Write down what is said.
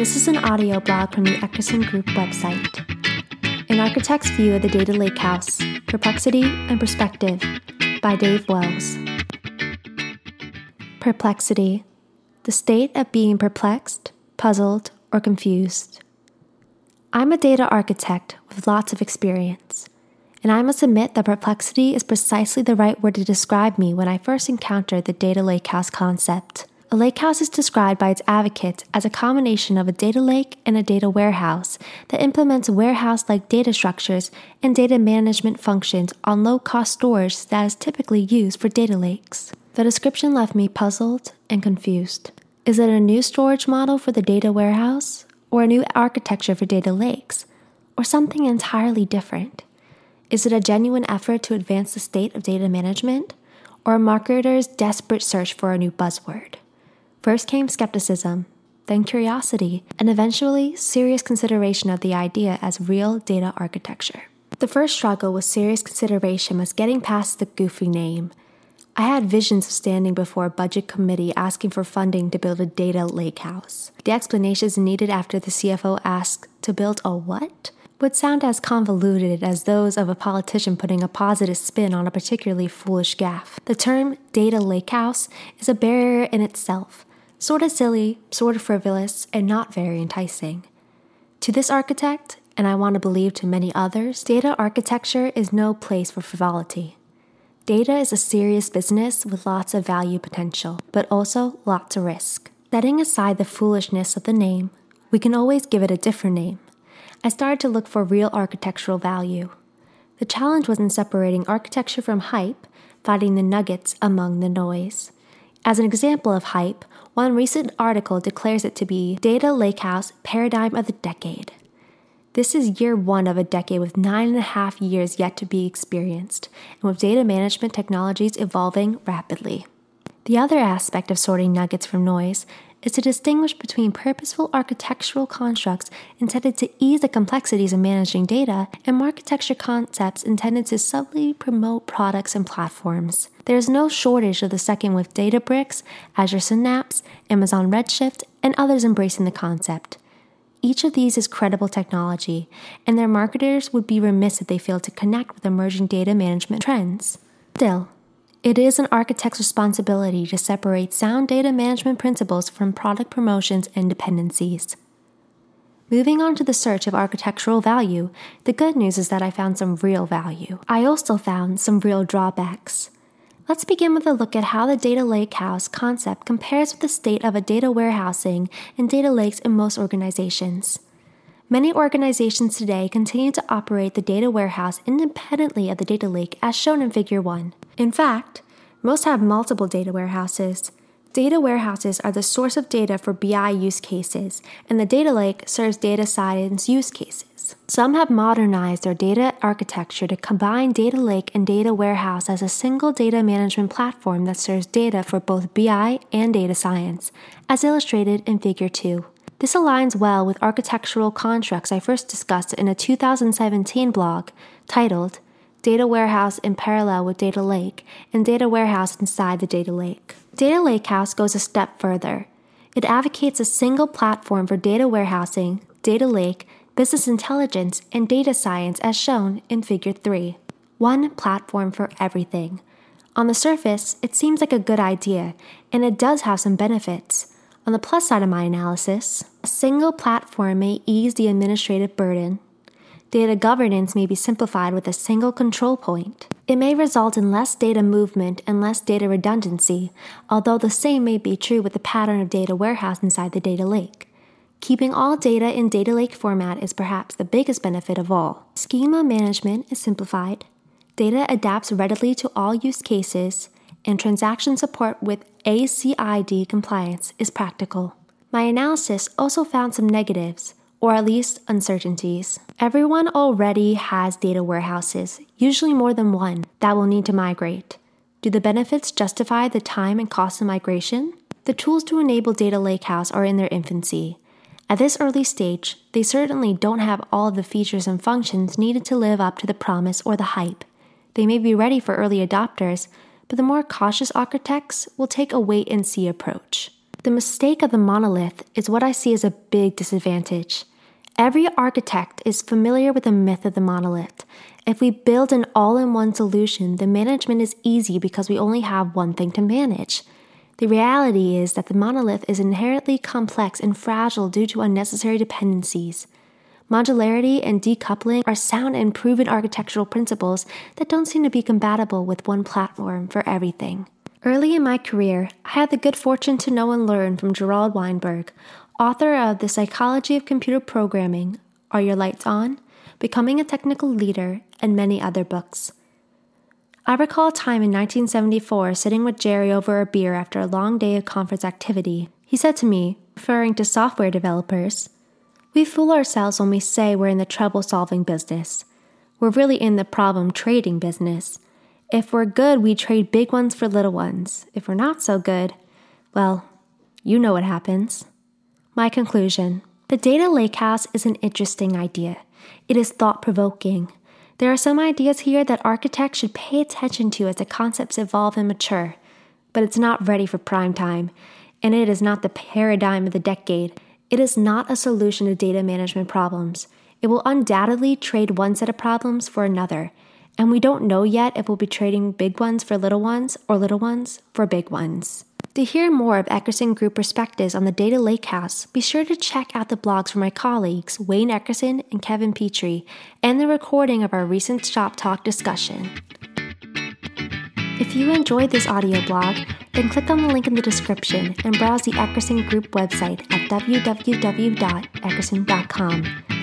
This is an audio blog from the Eckerson Group website. An Architect's View of the Data Lakehouse Perplexity and Perspective by Dave Wells. Perplexity the state of being perplexed, puzzled, or confused. I'm a data architect with lots of experience, and I must admit that perplexity is precisely the right word to describe me when I first encountered the data lakehouse concept. A lakehouse is described by its advocates as a combination of a data lake and a data warehouse that implements warehouse like data structures and data management functions on low cost storage that is typically used for data lakes. The description left me puzzled and confused. Is it a new storage model for the data warehouse, or a new architecture for data lakes, or something entirely different? Is it a genuine effort to advance the state of data management, or a marketer's desperate search for a new buzzword? First came skepticism, then curiosity, and eventually serious consideration of the idea as real data architecture. The first struggle with serious consideration was getting past the goofy name. I had visions of standing before a budget committee asking for funding to build a data lakehouse. The explanations needed after the CFO asked to build a what? would sound as convoluted as those of a politician putting a positive spin on a particularly foolish gaffe. The term data lakehouse is a barrier in itself sort of silly, sort of frivolous, and not very enticing. To this architect, and I want to believe to many others, data architecture is no place for frivolity. Data is a serious business with lots of value potential, but also lots of risk. Setting aside the foolishness of the name, we can always give it a different name. I started to look for real architectural value. The challenge was in separating architecture from hype, finding the nuggets among the noise. As an example of hype, one recent article declares it to be Data Lakehouse Paradigm of the Decade. This is year one of a decade with nine and a half years yet to be experienced, and with data management technologies evolving rapidly. The other aspect of sorting nuggets from noise is to distinguish between purposeful architectural constructs intended to ease the complexities of managing data and architecture concepts intended to subtly promote products and platforms. There is no shortage of the second with Databricks, Azure Synapse, Amazon Redshift, and others embracing the concept. Each of these is credible technology, and their marketers would be remiss if they failed to connect with emerging data management trends. Still, it is an architect's responsibility to separate sound data management principles from product promotions and dependencies. Moving on to the search of architectural value, the good news is that I found some real value. I also found some real drawbacks. Let's begin with a look at how the data lakehouse concept compares with the state of a data warehousing and data lakes in most organizations. Many organizations today continue to operate the data warehouse independently of the data lake as shown in Figure 1. In fact, most have multiple data warehouses. Data warehouses are the source of data for BI use cases, and the data lake serves data science use cases. Some have modernized their data architecture to combine data lake and data warehouse as a single data management platform that serves data for both BI and data science, as illustrated in Figure 2. This aligns well with architectural constructs I first discussed in a 2017 blog titled data warehouse in parallel with data lake, and data warehouse inside the data lake. Data Lakehouse goes a step further. It advocates a single platform for data warehousing, data lake, business intelligence, and data science as shown in Figure 3. One platform for everything. On the surface, it seems like a good idea, and it does have some benefits. On the plus side of my analysis, a single platform may ease the administrative burden Data governance may be simplified with a single control point. It may result in less data movement and less data redundancy, although the same may be true with the pattern of data warehouse inside the data lake. Keeping all data in data lake format is perhaps the biggest benefit of all. Schema management is simplified, data adapts readily to all use cases, and transaction support with ACID compliance is practical. My analysis also found some negatives or at least uncertainties. Everyone already has data warehouses, usually more than one, that will need to migrate. Do the benefits justify the time and cost of migration? The tools to enable Data Lakehouse are in their infancy. At this early stage, they certainly don't have all of the features and functions needed to live up to the promise or the hype. They may be ready for early adopters, but the more cautious architects will take a wait and see approach. The mistake of the monolith is what I see as a big disadvantage. Every architect is familiar with the myth of the monolith. If we build an all in one solution, the management is easy because we only have one thing to manage. The reality is that the monolith is inherently complex and fragile due to unnecessary dependencies. Modularity and decoupling are sound and proven architectural principles that don't seem to be compatible with one platform for everything. Early in my career, I had the good fortune to know and learn from Gerald Weinberg, author of The Psychology of Computer Programming, Are Your Lights On? Becoming a Technical Leader, and many other books. I recall a time in 1974 sitting with Jerry over a beer after a long day of conference activity. He said to me, referring to software developers, We fool ourselves when we say we're in the trouble solving business. We're really in the problem trading business. If we're good, we trade big ones for little ones. If we're not so good, well, you know what happens. My conclusion the data lakehouse is an interesting idea. It is thought provoking. There are some ideas here that architects should pay attention to as the concepts evolve and mature, but it's not ready for prime time, and it is not the paradigm of the decade. It is not a solution to data management problems. It will undoubtedly trade one set of problems for another and we don't know yet if we'll be trading big ones for little ones or little ones for big ones. To hear more of Eckerson Group perspectives on the data lakehouse, be sure to check out the blogs from my colleagues Wayne Eckerson and Kevin Petrie and the recording of our recent Shop Talk discussion. If you enjoyed this audio blog, then click on the link in the description and browse the Eckerson Group website at www.eckerson.com.